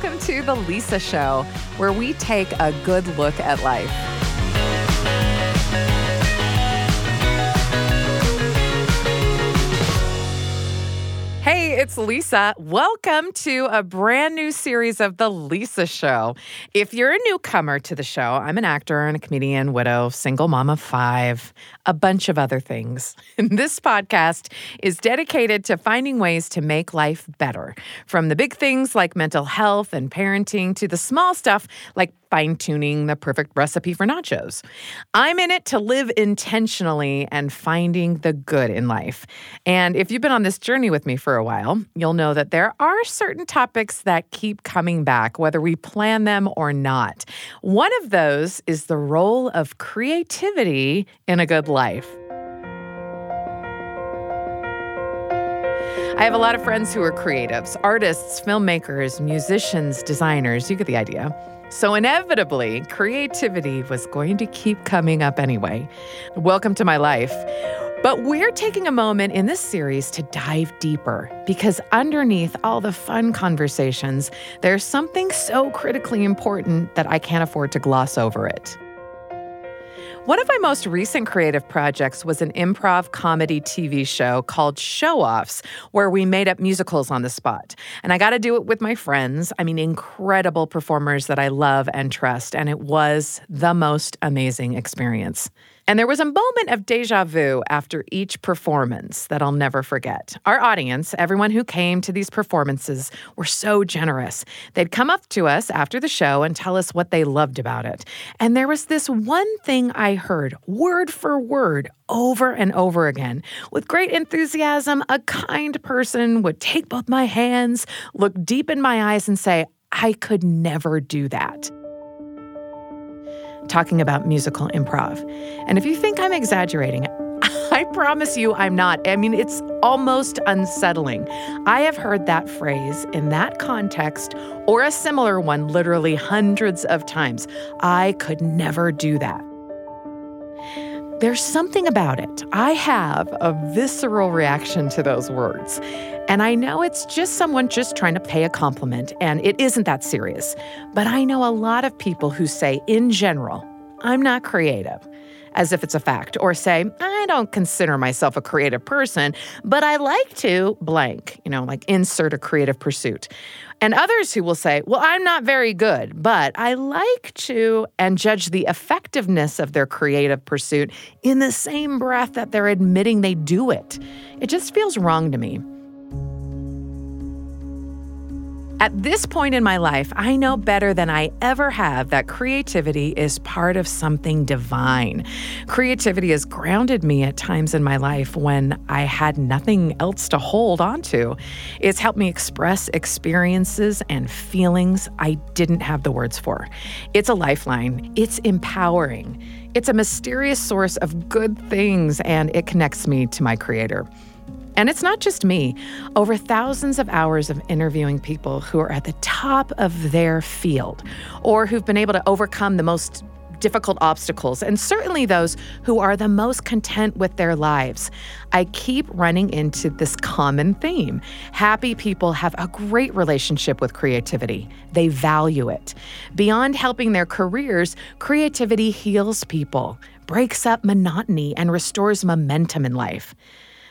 welcome to The Lisa Show, where we take a good look at life. It's Lisa. Welcome to a brand new series of The Lisa Show. If you're a newcomer to the show, I'm an actor and a comedian, widow, single mom of five, a bunch of other things. this podcast is dedicated to finding ways to make life better, from the big things like mental health and parenting to the small stuff like fine tuning the perfect recipe for nachos. I'm in it to live intentionally and finding the good in life. And if you've been on this journey with me for a while, you'll know that there are certain topics that keep coming back, whether we plan them or not. One of those is the role of creativity in a good life. I have a lot of friends who are creatives, artists, filmmakers, musicians, designers. You get the idea. So, inevitably, creativity was going to keep coming up anyway. Welcome to my life. But we're taking a moment in this series to dive deeper because underneath all the fun conversations, there's something so critically important that I can't afford to gloss over it. One of my most recent creative projects was an improv comedy TV show called Show Offs, where we made up musicals on the spot. And I got to do it with my friends. I mean, incredible performers that I love and trust. And it was the most amazing experience. And there was a moment of deja vu after each performance that I'll never forget. Our audience, everyone who came to these performances, were so generous. They'd come up to us after the show and tell us what they loved about it. And there was this one thing I heard, word for word, over and over again. With great enthusiasm, a kind person would take both my hands, look deep in my eyes, and say, I could never do that talking about musical improv. And if you think I'm exaggerating, I promise you I'm not. I mean, it's almost unsettling. I have heard that phrase in that context or a similar one literally hundreds of times. I could never do that. There's something about it. I have a visceral reaction to those words. And I know it's just someone just trying to pay a compliment, and it isn't that serious. But I know a lot of people who say, in general, I'm not creative, as if it's a fact, or say, I don't consider myself a creative person, but I like to blank, you know, like insert a creative pursuit. And others who will say, Well, I'm not very good, but I like to, and judge the effectiveness of their creative pursuit in the same breath that they're admitting they do it. It just feels wrong to me. At this point in my life, I know better than I ever have that creativity is part of something divine. Creativity has grounded me at times in my life when I had nothing else to hold onto. It's helped me express experiences and feelings I didn't have the words for. It's a lifeline, it's empowering, it's a mysterious source of good things, and it connects me to my creator. And it's not just me. Over thousands of hours of interviewing people who are at the top of their field or who've been able to overcome the most difficult obstacles, and certainly those who are the most content with their lives. I keep running into this common theme. Happy people have a great relationship with creativity, they value it. Beyond helping their careers, creativity heals people, breaks up monotony, and restores momentum in life.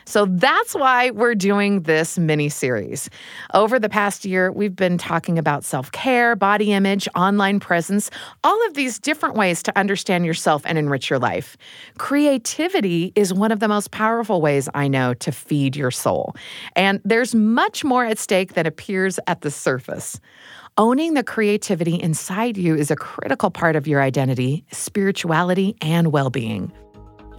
So that's why we're doing this mini series. Over the past year, we've been talking about self care, body image, online presence, all of these different ways to understand yourself and enrich your life. Creativity is one of the most powerful ways I know to feed your soul. And there's much more at stake than appears at the surface. Owning the creativity inside you is a critical part of your identity, spirituality, and well being.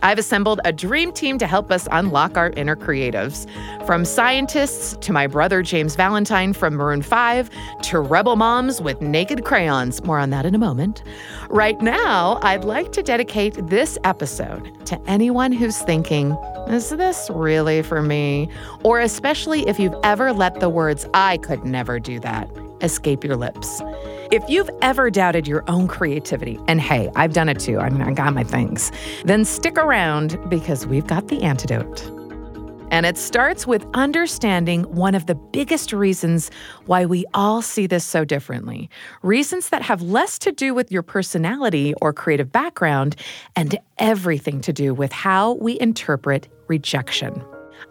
I've assembled a dream team to help us unlock our inner creatives. From scientists to my brother James Valentine from Maroon 5 to rebel moms with naked crayons. More on that in a moment. Right now, I'd like to dedicate this episode to anyone who's thinking, is this really for me? Or especially if you've ever let the words, I could never do that, escape your lips. If you've ever doubted your own creativity, and hey, I've done it too, I mean, I got my things, then stick around because we've got the antidote. And it starts with understanding one of the biggest reasons why we all see this so differently. Reasons that have less to do with your personality or creative background and everything to do with how we interpret rejection.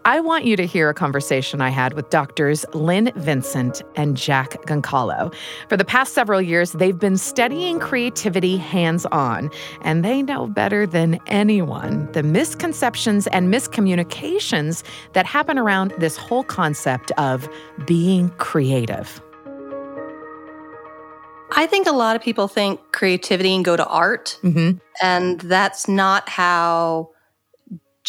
I want you to hear a conversation I had with doctors Lynne Vincent and Jack Goncalo. For the past several years, they've been studying creativity hands on, and they know better than anyone the misconceptions and miscommunications that happen around this whole concept of being creative. I think a lot of people think creativity and go to art, mm-hmm. and that's not how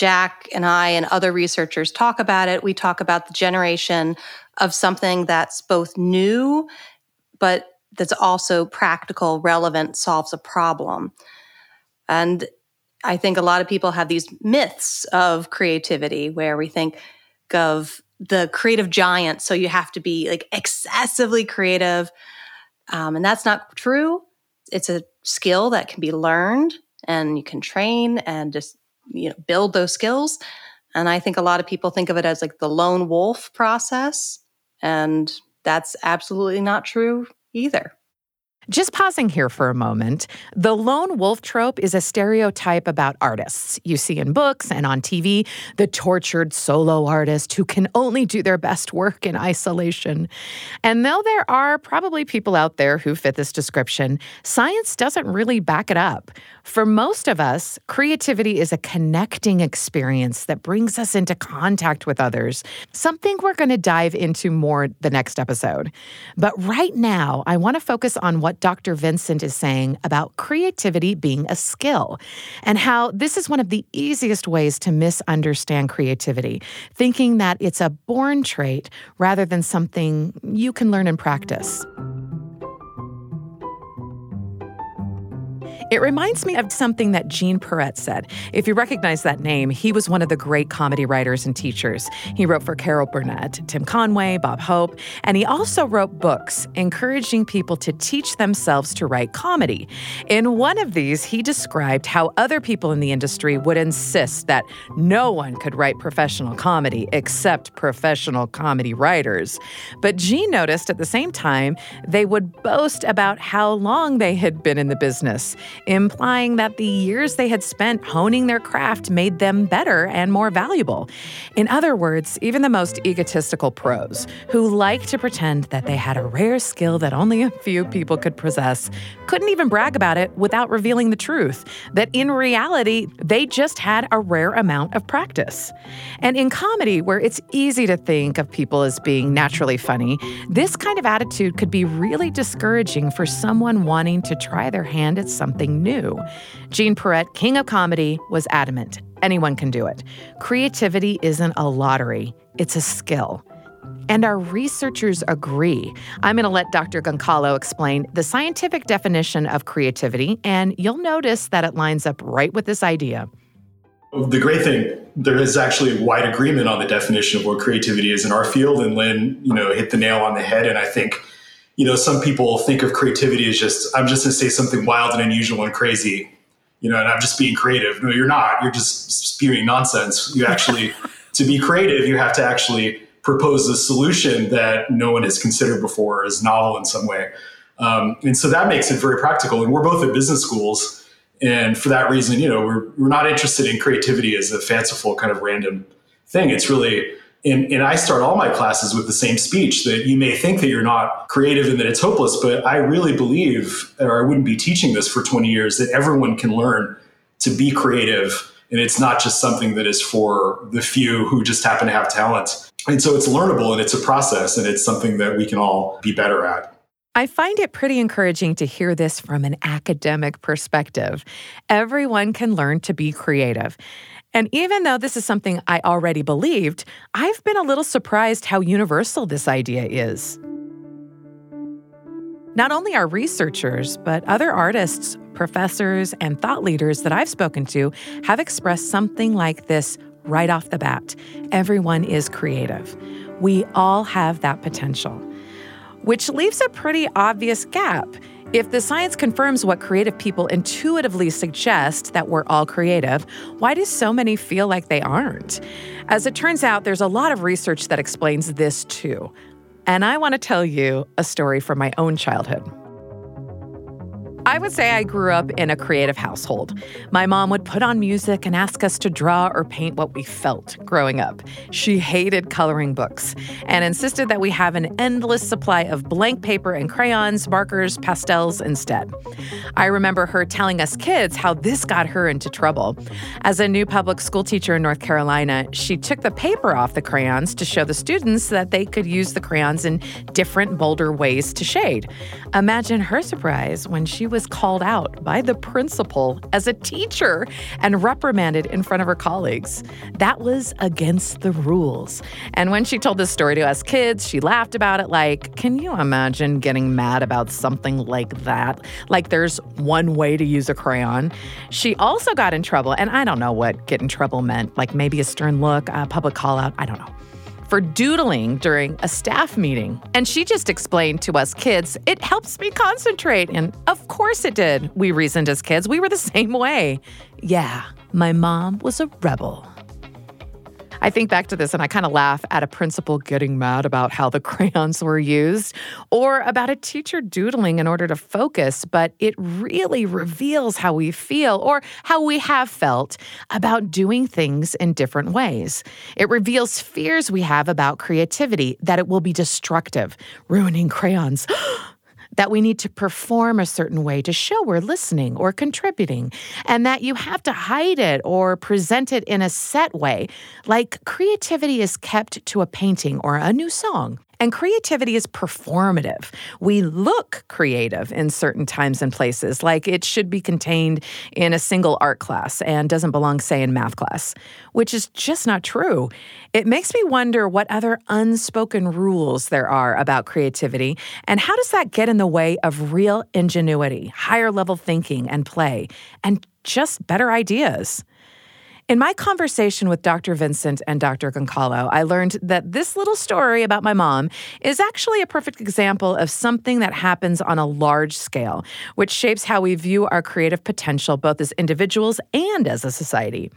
Jack and I and other researchers talk about it. We talk about the generation of something that's both new, but that's also practical, relevant, solves a problem. And I think a lot of people have these myths of creativity where we think of the creative giant. So you have to be like excessively creative. Um, and that's not true. It's a skill that can be learned and you can train and just you know build those skills. And i think a lot of people think of it as like the lone wolf process and that's absolutely not true either just pausing here for a moment, the lone wolf trope is a stereotype about artists you see in books and on TV, the tortured solo artist who can only do their best work in isolation. And though there are probably people out there who fit this description, science doesn't really back it up. For most of us, creativity is a connecting experience that brings us into contact with others, something we're going to dive into more the next episode. But right now, I want to focus on what Dr. Vincent is saying about creativity being a skill and how this is one of the easiest ways to misunderstand creativity, thinking that it's a born trait rather than something you can learn and practice. It reminds me of something that Gene Perret said. If you recognize that name, he was one of the great comedy writers and teachers. He wrote for Carol Burnett, Tim Conway, Bob Hope, and he also wrote books encouraging people to teach themselves to write comedy. In one of these, he described how other people in the industry would insist that no one could write professional comedy except professional comedy writers. But Gene noticed at the same time they would boast about how long they had been in the business implying that the years they had spent honing their craft made them better and more valuable. In other words, even the most egotistical pros, who like to pretend that they had a rare skill that only a few people could possess, couldn't even brag about it without revealing the truth that in reality, they just had a rare amount of practice. And in comedy, where it's easy to think of people as being naturally funny, this kind of attitude could be really discouraging for someone wanting to try their hand at something something new. Gene Perret, king of comedy, was adamant anyone can do it. Creativity isn't a lottery, it's a skill. And our researchers agree. I'm going to let Dr. Goncalo explain the scientific definition of creativity, and you'll notice that it lines up right with this idea. The great thing, there is actually wide agreement on the definition of what creativity is in our field, and Lynne, you know, hit the nail on the head. And I think you know, some people think of creativity as just, I'm just going to say something wild and unusual and crazy, you know, and I'm just being creative. No, you're not. You're just spewing nonsense. You actually, to be creative, you have to actually propose a solution that no one has considered before as novel in some way. Um, and so that makes it very practical. And we're both at business schools. And for that reason, you know, we're, we're not interested in creativity as a fanciful kind of random thing. It's really, and, and I start all my classes with the same speech that you may think that you're not creative and that it's hopeless, but I really believe, or I wouldn't be teaching this for 20 years, that everyone can learn to be creative. And it's not just something that is for the few who just happen to have talent. And so it's learnable and it's a process and it's something that we can all be better at. I find it pretty encouraging to hear this from an academic perspective. Everyone can learn to be creative. And even though this is something I already believed, I've been a little surprised how universal this idea is. Not only are researchers, but other artists, professors, and thought leaders that I've spoken to have expressed something like this right off the bat everyone is creative. We all have that potential. Which leaves a pretty obvious gap If the science confirms what creative people intuitively suggest that we're all creative, why do so many feel like they aren't? As it turns out, there's a lot of research that explains this too. And I want to tell you a story from my own childhood. I would say I grew up in a creative household. My mom would put on music and ask us to draw or paint what we felt growing up. She hated coloring books and insisted that we have an endless supply of blank paper and crayons, markers, pastels instead. I remember her telling us kids how this got her into trouble. As a new public school teacher in North Carolina, she took the paper off the crayons to show the students that they could use the crayons in different, bolder ways to shade. Imagine her surprise when she was called out by the principal as a teacher and reprimanded in front of her colleagues. That was against the rules. And when she told this story to us kids, she laughed about it like, can you imagine getting mad about something like that? Like there's one way to use a crayon. She also got in trouble, and I don't know what get in trouble meant, like maybe a stern look, a public call out, I don't know for doodling during a staff meeting. And she just explained to us kids, it helps me concentrate. And of course it did, we reasoned as kids. We were the same way. Yeah, my mom was a rebel. I think back to this and I kind of laugh at a principal getting mad about how the crayons were used or about a teacher doodling in order to focus, but it really reveals how we feel or how we have felt about doing things in different ways. It reveals fears we have about creativity, that it will be destructive, ruining crayons. that we need to perform a certain way to show we're listening or contributing, and that you have to hide it or present it in a set way, like creativity is kept to a painting or a new song. And creativity is performative. We look creative in certain times and places, like it should be contained in a single art class and doesn't belong, say, in math class, which is just not true. It makes me wonder what other unspoken rules there are about creativity and how does that get in the way of real ingenuity, higher level thinking and play, and just better ideas. In my conversation with Dr. Vincent and Dr. Goncalo, I learned that this little story about my mom is actually a perfect example of something that happens on a large scale, which shapes how we view our creative potential both as individuals and as a society.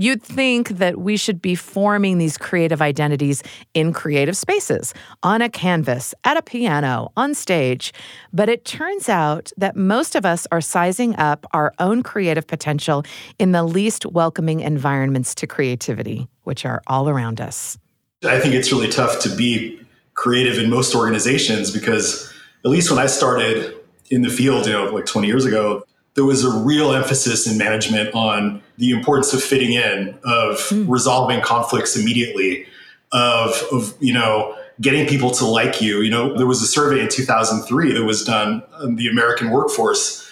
You'd think that we should be forming these creative identities in creative spaces, on a canvas, at a piano, on stage. But it turns out that most of us are sizing up our own creative potential in the least welcoming environments to creativity, which are all around us. I think it's really tough to be creative in most organizations because, at least when I started in the field, you know, like 20 years ago, there was a real emphasis in management on the importance of fitting in, of mm. resolving conflicts immediately, of, of, you know, getting people to like you. You know, there was a survey in 2003 that was done on the American workforce,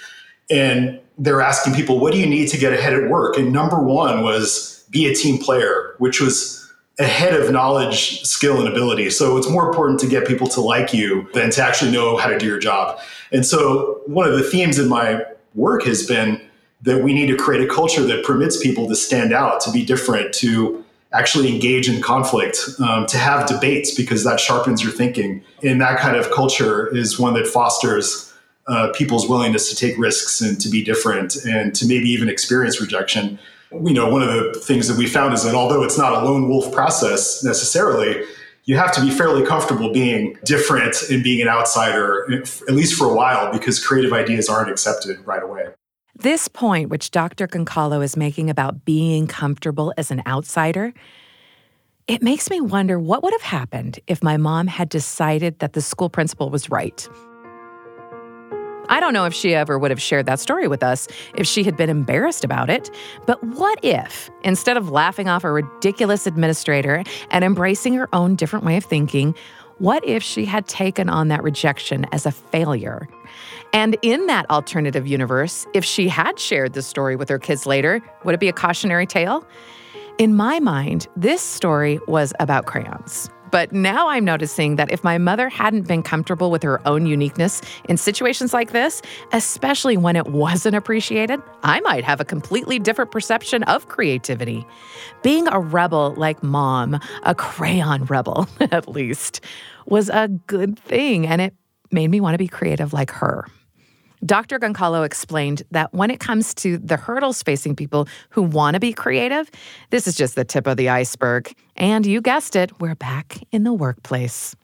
and they're asking people, what do you need to get ahead at work? And number one was be a team player, which was ahead of knowledge, skill, and ability. So it's more important to get people to like you than to actually know how to do your job. And so one of the themes in my work has been that we need to create a culture that permits people to stand out, to be different, to actually engage in conflict, um, to have debates because that sharpens your thinking. And that kind of culture is one that fosters uh, people's willingness to take risks and to be different and to maybe even experience rejection. You know, one of the things that we found is that although it's not a lone wolf process necessarily, you have to be fairly comfortable being different and being an outsider, at least for a while, because creative ideas aren't accepted right away. This point, which Dr. Goncalo is making about being comfortable as an outsider, it makes me wonder what would have happened if my mom had decided that the school principal was right I don't know if she ever would have shared that story with us if she had been embarrassed about it. But what if, instead of laughing off a ridiculous administrator and embracing her own different way of thinking, what if she had taken on that rejection as a failure? And in that alternative universe, if she had shared the story with her kids later, would it be a cautionary tale? In my mind, this story was about crayons. But now I'm noticing that if my mother hadn't been comfortable with her own uniqueness in situations like this, especially when it wasn't appreciated, I might have a completely different perception of creativity. Being a rebel like mom, a crayon rebel at least, was a good thing, and it made me want to be creative like her. Dr. Goncalo explained that when it comes to the hurdles facing people who want to be creative, this is just the tip of the iceberg. And you guessed it, we're back in the workplace.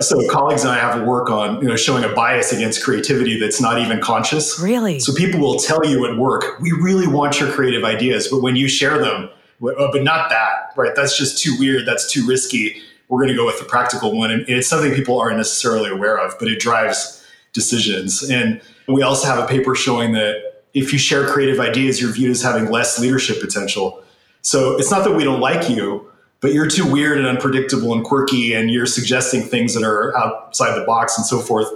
So colleagues and I have to work on, you know, showing a bias against creativity that's not even conscious. Really? So people will tell you at work, we really want your creative ideas, but when you share them, oh, but not that, right? That's just too weird. That's too risky. We're going to go with the practical one. And it's something people aren't necessarily aware of, but it drives decisions. And we also have a paper showing that if you share creative ideas, you're viewed as having less leadership potential. So it's not that we don't like you, but you're too weird and unpredictable and quirky and you're suggesting things that are outside the box and so forth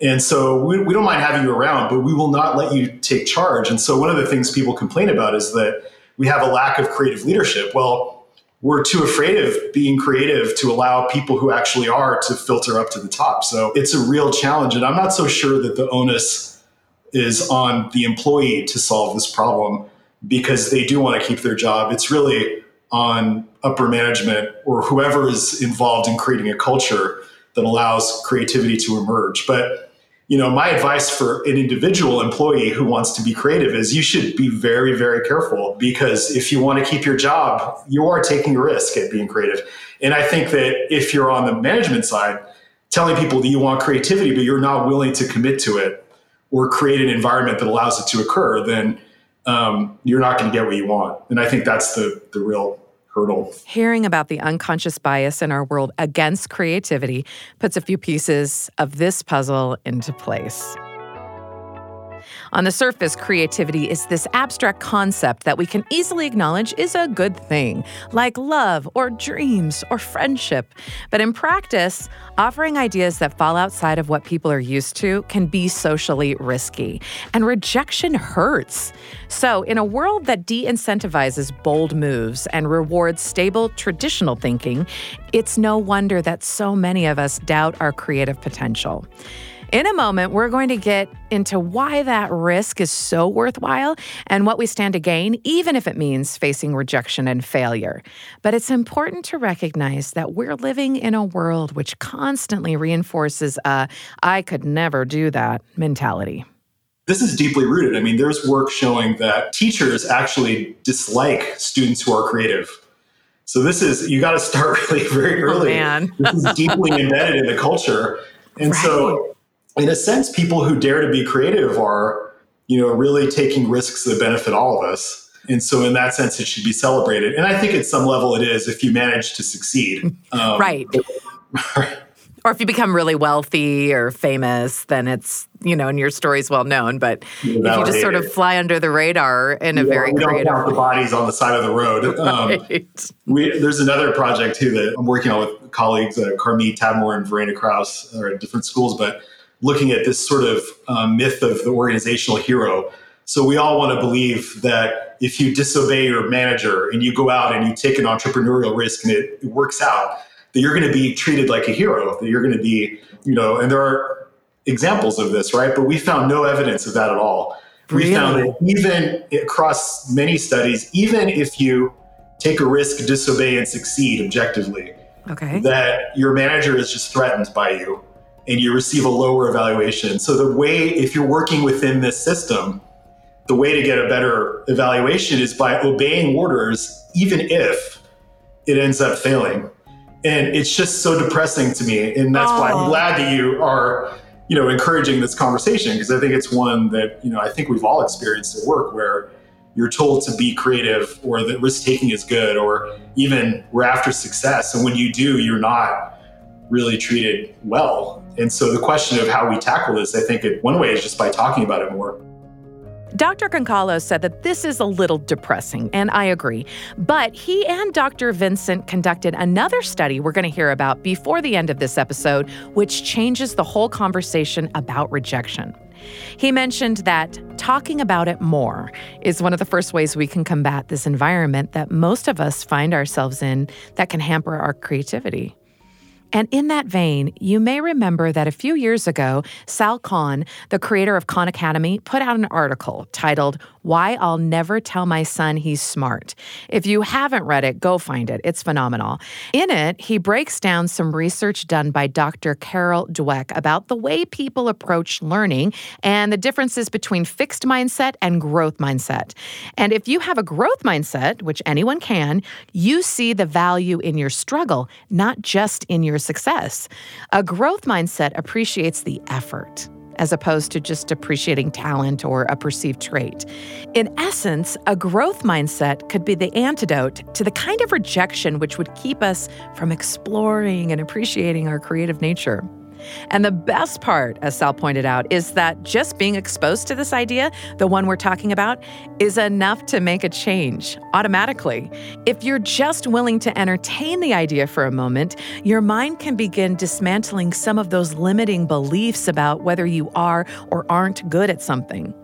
and so we, we don't mind having you around but we will not let you take charge and so one of the things people complain about is that we have a lack of creative leadership well we're too afraid of being creative to allow people who actually are to filter up to the top so it's a real challenge and i'm not so sure that the onus is on the employee to solve this problem because they do want to keep their job it's really on upper management or whoever is involved in creating a culture that allows creativity to emerge. But you know, my advice for an individual employee who wants to be creative is you should be very, very careful because if you want to keep your job, you are taking a risk at being creative. And I think that if you're on the management side, telling people that you want creativity, but you're not willing to commit to it or create an environment that allows it to occur, then um, you're not going to get what you want. And I think that's the the real hurdle. Hearing about the unconscious bias in our world against creativity puts a few pieces of this puzzle into place. On the surface, creativity is this abstract concept that we can easily acknowledge is a good thing, like love or dreams or friendship. But in practice, offering ideas that fall outside of what people are used to can be socially risky, and rejection hurts. So, in a world that de incentivizes bold moves and rewards stable traditional thinking, it's no wonder that so many of us doubt our creative potential. In a moment, we're going to get into why that risk is so worthwhile and what we stand to gain, even if it means facing rejection and failure. But it's important to recognize that we're living in a world which constantly reinforces a I could never do that mentality. This is deeply rooted. I mean, there's work showing that teachers actually dislike students who are creative. So this is you got to start really very oh, early. Oh, man. this is deeply embedded in the culture. And right. so in a sense, people who dare to be creative are, you know, really taking risks that benefit all of us. And so, in that sense, it should be celebrated. And I think at some level it is if you manage to succeed. Um, right. or if you become really wealthy or famous, then it's, you know, and your story's well known. But if you just sort of fly under the radar in a yeah, very we creative don't the bodies on the side of the road. Um, right. we, there's another project too that I'm working on with colleagues, uh, Carmit Tadmor and Verena Kraus, are at different schools, but looking at this sort of um, myth of the organizational hero. So we all want to believe that if you disobey your manager and you go out and you take an entrepreneurial risk and it, it works out, that you're going to be treated like a hero, that you're going to be, you know, and there are examples of this, right? But we found no evidence of that at all. Really? We found that even across many studies, even if you take a risk, disobey, and succeed objectively, okay. that your manager is just threatened by you and you receive a lower evaluation. So the way, if you're working within this system, the way to get a better evaluation is by obeying orders, even if it ends up failing. And it's just so depressing to me. And that's oh. why I'm oh. glad that you are, you know, encouraging this conversation because I think it's one that, you know, I think we've all experienced at work where you're told to be creative or that risk taking is good or even we're after success. And when you do, you're not really treated well. And so the question of how we tackle this, I think it, one way is just by talking about it more. Dr. Goncalo said that this is a little depressing, and I agree. But he and Dr. Vincent conducted another study we're going to hear about before the end of this episode, which changes the whole conversation about rejection. He mentioned that talking about it more is one of the first ways we can combat this environment that most of us find ourselves in that can hamper our creativity. And in that vein, you may remember that a few years ago, Sal Khan, the creator of Khan Academy, put out an article titled Why I'll Never Tell My Son He's Smart. If you haven't read it, go find it. It's phenomenal. In it, he breaks down some research done by Dr. Carol Dweck about the way people approach learning and the differences between fixed mindset and growth mindset. And if you have a growth mindset, which anyone can, you see the value in your struggle, not just in your success. A growth mindset appreciates the effort as opposed to just appreciating talent or a perceived trait. In essence, a growth mindset could be the antidote to the kind of rejection which would keep us from exploring and appreciating our creative nature. And the best part, as Sal pointed out, is that just being exposed to this idea, the one we're talking about, is enough to make a change automatically. If you're just willing to entertain the idea for a moment, your mind can begin dismantling some of those limiting beliefs about whether you are or aren't good at something.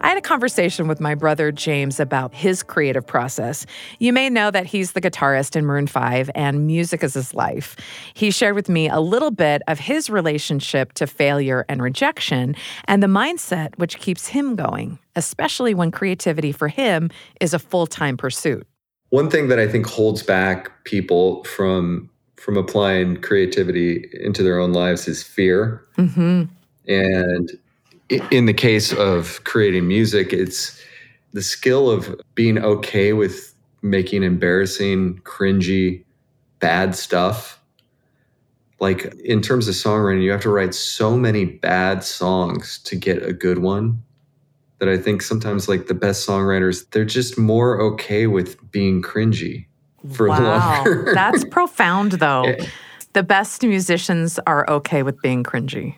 I had a conversation with my brother James about his creative process. You may know that he's the guitarist in Maroon 5 and music is his life. He shared with me a little bit of his relationship to failure and rejection and the mindset which keeps him going, especially when creativity for him is a full time pursuit. One thing that I think holds back people from from applying creativity into their own lives is fear. Mm-hmm. And in the case of creating music, it's the skill of being okay with making embarrassing, cringy, bad stuff. Like in terms of songwriting, you have to write so many bad songs to get a good one that I think sometimes like the best songwriters, they're just more okay with being cringy for wow. longer. That's profound though. The best musicians are okay with being cringy.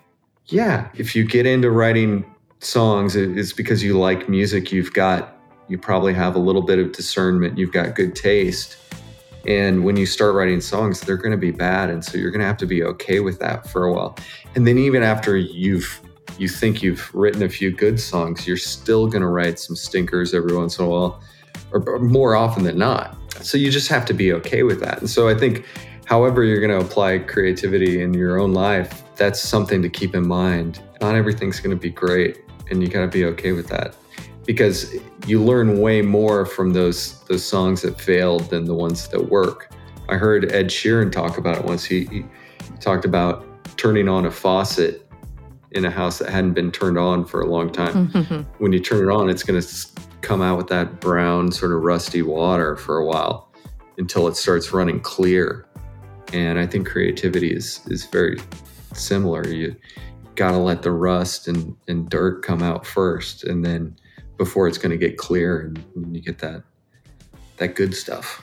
Yeah, if you get into writing songs, it's because you like music. You've got, you probably have a little bit of discernment. You've got good taste. And when you start writing songs, they're going to be bad. And so you're going to have to be okay with that for a while. And then even after you've, you think you've written a few good songs, you're still going to write some stinkers every once in a while, or more often than not. So you just have to be okay with that. And so I think however you're going to apply creativity in your own life, that's something to keep in mind. Not everything's going to be great, and you got to be okay with that because you learn way more from those those songs that failed than the ones that work. I heard Ed Sheeran talk about it once. He, he talked about turning on a faucet in a house that hadn't been turned on for a long time. when you turn it on, it's going to come out with that brown, sort of rusty water for a while until it starts running clear. And I think creativity is is very similar. You got to let the rust and, and dirt come out first, and then before it's going to get clear and, you get that that good stuff.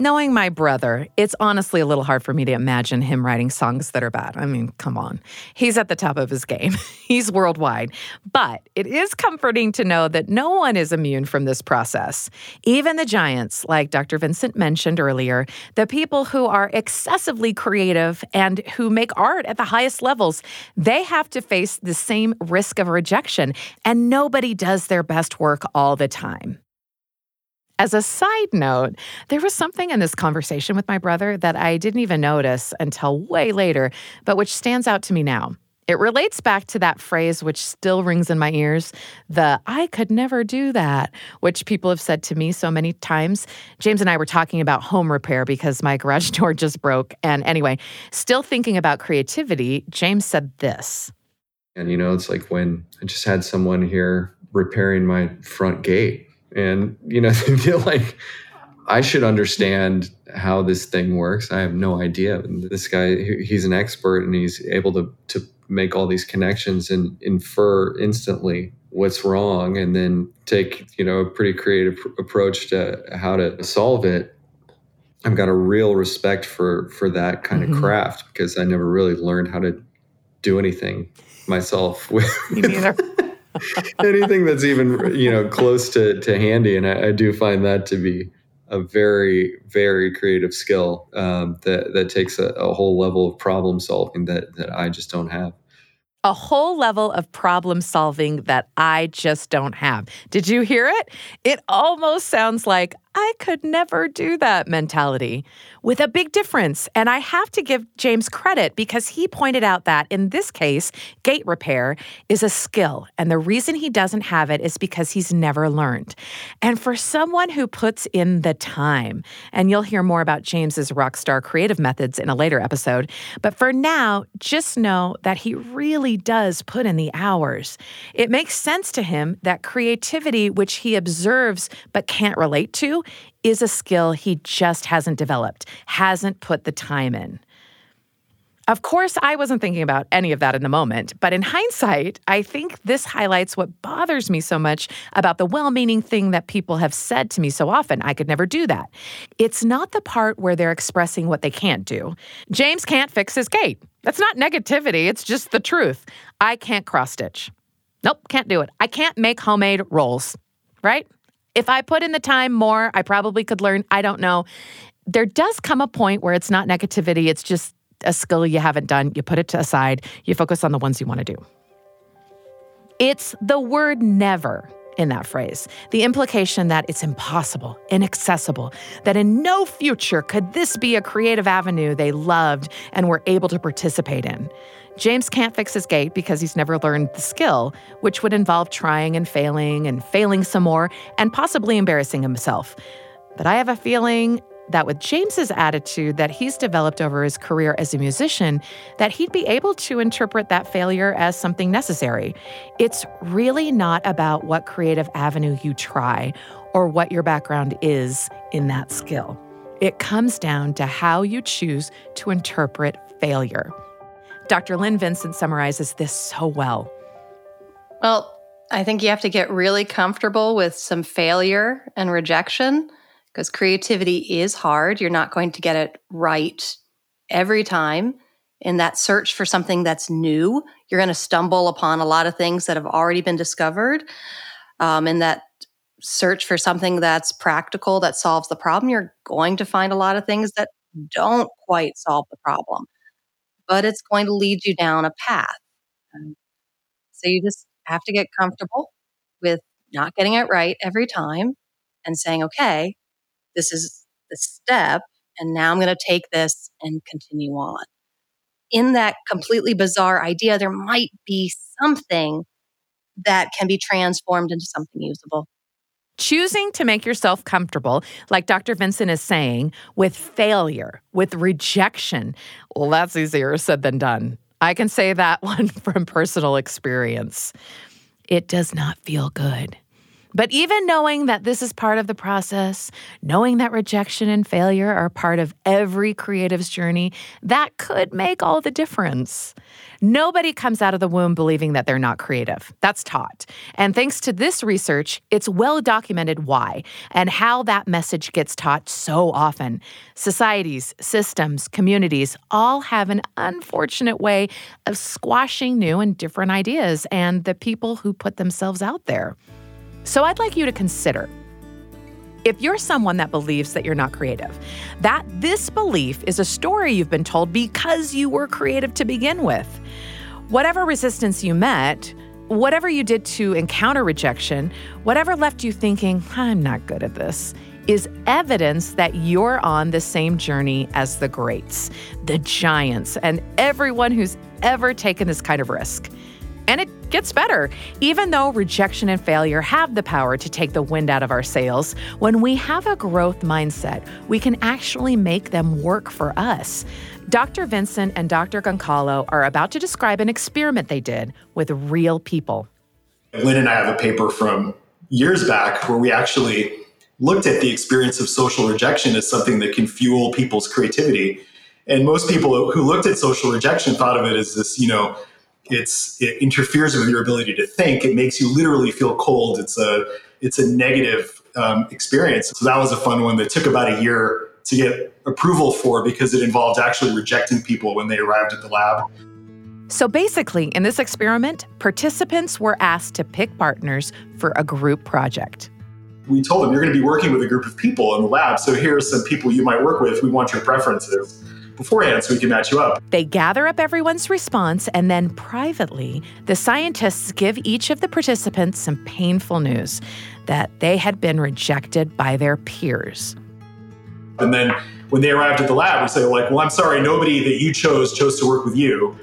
Knowing my brother, it's honestly a little hard for me to imagine him writing songs that are bad. I mean, come on. He's at the top of his game, he's worldwide. But it is comforting to know that no one is immune from this process. Even the giants, like Dr. Vincent mentioned earlier, the people who are excessively creative and who make art at the highest levels, they have to face the same risk of rejection. And nobody does their best work all the time. As a side note, there was something in this conversation with my brother that I didn't even notice until way later, but which stands out to me now. It relates back to that phrase which still rings in my ears the I could never do that, which people have said to me so many times. James and I were talking about home repair because my garage door just broke. And anyway, still thinking about creativity, James said this. And you know, it's like when I just had someone here repairing my front gate and you know they feel like I should understand how this thing works. I have no idea. And this guy, he's an expert, and he's able to to make all these connections and infer instantly what's wrong, and then take you know a pretty creative approach to how to solve it. I've got a real respect for for that kind mm-hmm. of craft because I never really learned how to do anything myself. With, Me neither. anything that's even you know close to to handy and I, I do find that to be a very very creative skill um, that that takes a, a whole level of problem solving that that I just don't have a whole level of problem solving that I just don't have. Did you hear it? It almost sounds like I could never do that mentality with a big difference. And I have to give James credit because he pointed out that in this case, gate repair is a skill. And the reason he doesn't have it is because he's never learned. And for someone who puts in the time, and you'll hear more about James's rockstar creative methods in a later episode, but for now, just know that he really does put in the hours. It makes sense to him that creativity, which he observes but can't relate to, is a skill he just hasn't developed, hasn't put the time in. Of course, I wasn't thinking about any of that in the moment, but in hindsight, I think this highlights what bothers me so much about the well meaning thing that people have said to me so often I could never do that. It's not the part where they're expressing what they can't do. James can't fix his gate. That's not negativity, it's just the truth. I can't cross stitch. Nope, can't do it. I can't make homemade rolls, right? If I put in the time more, I probably could learn. I don't know. There does come a point where it's not negativity, it's just a skill you haven't done. You put it to aside, you focus on the ones you want to do. It's the word never in that phrase, the implication that it's impossible, inaccessible, that in no future could this be a creative avenue they loved and were able to participate in. James can't fix his gate because he's never learned the skill, which would involve trying and failing and failing some more and possibly embarrassing himself. But I have a feeling that with James's attitude that he's developed over his career as a musician, that he'd be able to interpret that failure as something necessary. It's really not about what creative avenue you try or what your background is in that skill. It comes down to how you choose to interpret failure. Dr. Lynne Vincent summarizes this so well. Well, I think you have to get really comfortable with some failure and rejection because creativity is hard. You're not going to get it right every time. In that search for something that's new, you're going to stumble upon a lot of things that have already been discovered. Um, in that search for something that's practical, that solves the problem, you're going to find a lot of things that don't quite solve the problem, but it's going to lead you down a path. Um, so you just have to get comfortable with not getting it right every time and saying, okay, this is the step. And now I'm going to take this and continue on. In that completely bizarre idea, there might be something that can be transformed into something usable. Choosing to make yourself comfortable, like Dr. Vincent is saying, with failure, with rejection, well, that's easier said than done. I can say that one from personal experience. It does not feel good. But even knowing that this is part of the process, knowing that rejection and failure are part of every creative's journey, that could make all the difference. Nobody comes out of the womb believing that they're not creative. That's taught. And thanks to this research, it's well documented why and how that message gets taught so often. Societies, systems, communities all have an unfortunate way of squashing new and different ideas and the people who put themselves out there. So I'd like you to consider if you're someone that believes that you're not creative, that this belief is a story you've been told because you were creative to begin with. Whatever resistance you met, whatever you did to encounter rejection, whatever left you thinking, I'm not good at this, is evidence that you're on the same journey as the greats, the giants, and everyone who's ever taken this kind of risk. And it gets better. Even though rejection and failure have the power to take the wind out of our sails, when we have a growth mindset, we can actually make them work for us. Dr. Vincent and Dr. Goncalo are about to describe an experiment they did with real people. Lynne and I have a paper from years back where we actually looked at the experience of social rejection as something that can fuel people's creativity. And most people who looked at social rejection thought of it as this, you know, it's it interferes with your ability to think. It makes you literally feel cold. It's a it's a negative um, experience. So that was a fun one that took about a year to get approval for because it involved actually rejecting people when they arrived at the lab. So basically, in this experiment, participants were asked to pick partners for a group project. We told them you're going to be working with a group of people in the lab. So here are some people you might work with. We want your preferences beforehand so we can match you up. They gather up everyone's response, and then privately, the scientists give each of the participants some painful news. that they had been rejected by their peers. And then when they arrived at the lab, we say, like, well, I'm sorry, nobody that you chose chose to work with you.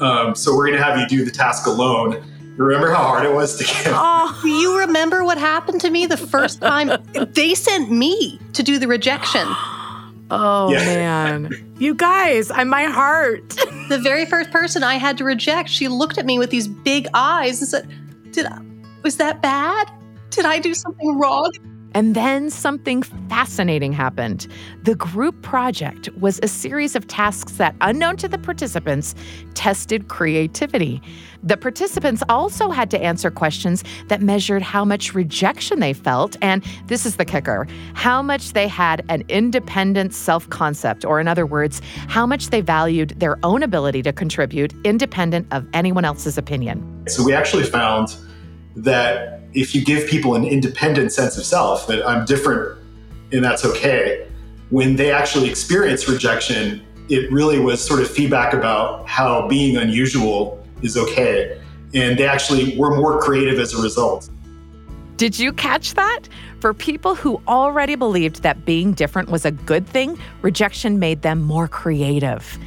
Um, so we're going to have you do the task alone. Remember how hard it was to get? Oh, you remember what happened to me the first time? they sent me to do the rejection. Oh yeah. man. You guys, I'm my heart. the very first person I had to reject, she looked at me with these big eyes and said, "Did I, was that bad? Did I do something wrong?" And then something fascinating happened. The group project was a series of tasks that, unknown to the participants, tested creativity. The participants also had to answer questions that measured how much rejection they felt, and this is the kicker how much they had an independent self concept, or in other words, how much they valued their own ability to contribute independent of anyone else's opinion. So we actually found that if you give people an independent sense of self, that I'm different and that's okay, when they actually experience rejection, it really was sort of feedback about how being unusual is okay. And they actually were more creative as a result. Did you catch that? For people who already believed that being different was a good thing, rejection made them more creative.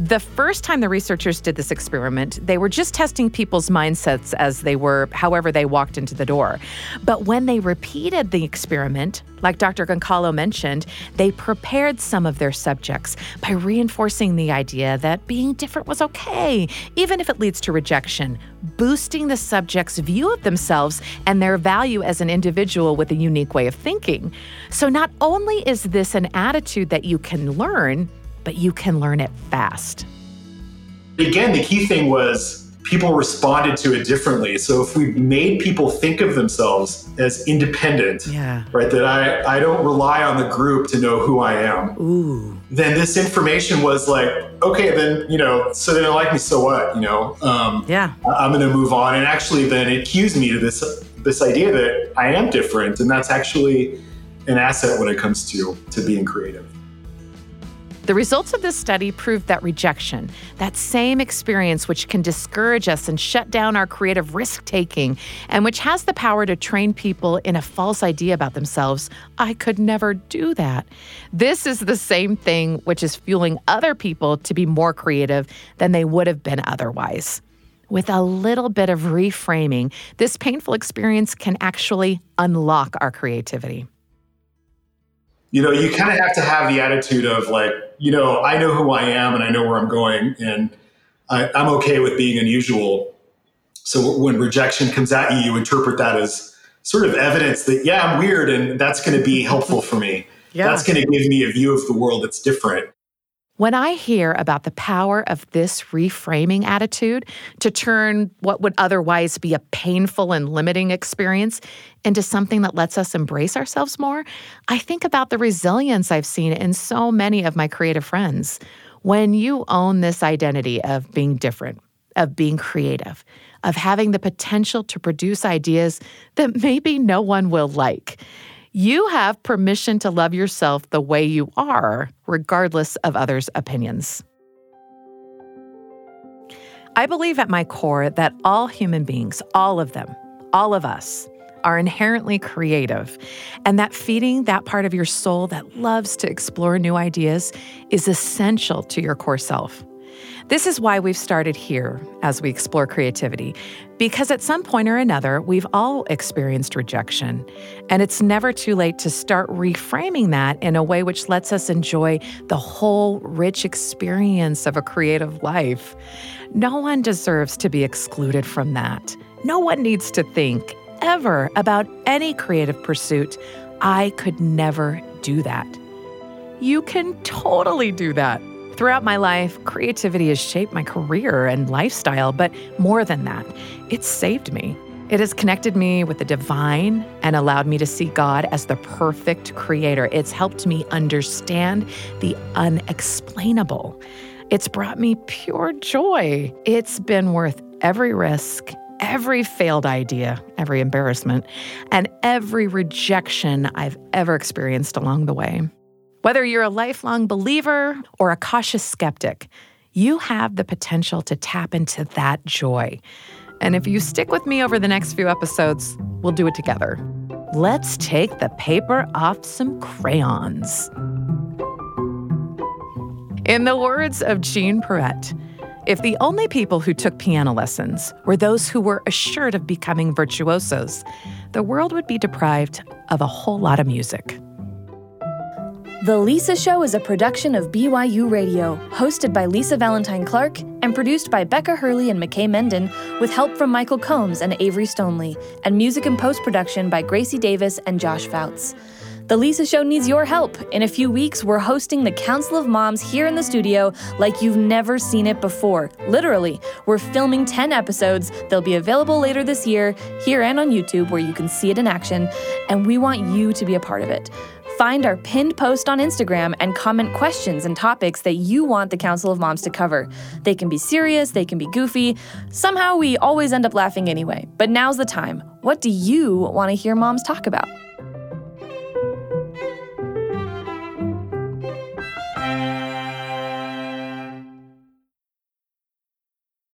The first time the researchers did this experiment, they were just testing people's mindsets as they were, however, they walked into the door. But when they repeated the experiment, like Dr. Goncalo mentioned, they prepared some of their subjects by reinforcing the idea that being different was okay, even if it leads to rejection, boosting the subject's view of themselves and their value as an individual with a unique way of thinking. So, not only is this an attitude that you can learn, but you can learn it fast. Again, the key thing was people responded to it differently. So if we made people think of themselves as independent, yeah. right, that I, I don't rely on the group to know who I am, Ooh. then this information was like, okay, then, you know, so they don't like me, so what, you know? Um, yeah. I'm going to move on. And actually then it cues me to this, this idea that I am different. And that's actually an asset when it comes to, to being creative. The results of this study proved that rejection, that same experience which can discourage us and shut down our creative risk taking, and which has the power to train people in a false idea about themselves, I could never do that. This is the same thing which is fueling other people to be more creative than they would have been otherwise. With a little bit of reframing, this painful experience can actually unlock our creativity you know, you kind of have to have the attitude of like, you know, I know who I am and I know where I'm going, and I, I'm okay with being unusual. So when rejection comes at you, you interpret that as sort of evidence that, yeah, I'm weird and that's going to be helpful for me. Yeah. That's going to give me a view of the world that's different. When I hear about the power of this reframing attitude to turn what would otherwise be a painful and limiting experience into something that lets us embrace ourselves more, I think about the resilience I've seen in so many of my creative friends. When you own this identity of being different, of being creative, of having the potential to produce ideas that maybe no one will like, you have permission to love yourself the way you are, regardless of others' opinions. I believe at my core that all human beings, all of them, all of us, are inherently creative, and that feeding that part of your soul that loves to explore new ideas is essential to your core self. This is why we've started here as we explore creativity, because at some point or another, we've all experienced rejection. And it's never too late to start reframing that in a way which lets us enjoy the whole rich experience of a creative life. No one deserves to be excluded from that. No one needs to think ever about any creative pursuit. I could never do that. You can totally do that. Throughout my life, creativity has shaped my career and lifestyle, but more than that, it's saved me. It has connected me with the divine and allowed me to see God as the perfect creator. It's helped me understand the unexplainable. It's brought me pure joy. It's been worth every risk, every failed idea, every embarrassment, and every rejection I've ever experienced along the way. Whether you're a lifelong believer or a cautious skeptic, you have the potential to tap into that joy. And if you stick with me over the next few episodes, we'll do it together. let's take the paper off some crayons. In the words of Gene Perret, if the only people who took piano lessons were those who were assured of becoming virtuosos, the world would be deprived of a whole lot of music. The Lisa Show is a production of BYU Radio, hosted by Lisa Valentine Clark and produced by Becca Hurley and McKay Menden, with help from Michael Combs and Avery Stoneley, and music and post production by Gracie Davis and Josh Fouts. The Lisa Show needs your help. In a few weeks, we're hosting the Council of Moms here in the studio like you've never seen it before. Literally, we're filming 10 episodes. They'll be available later this year, here and on YouTube, where you can see it in action, and we want you to be a part of it. Find our pinned post on Instagram and comment questions and topics that you want the Council of Moms to cover. They can be serious, they can be goofy. Somehow we always end up laughing anyway. But now's the time. What do you want to hear moms talk about?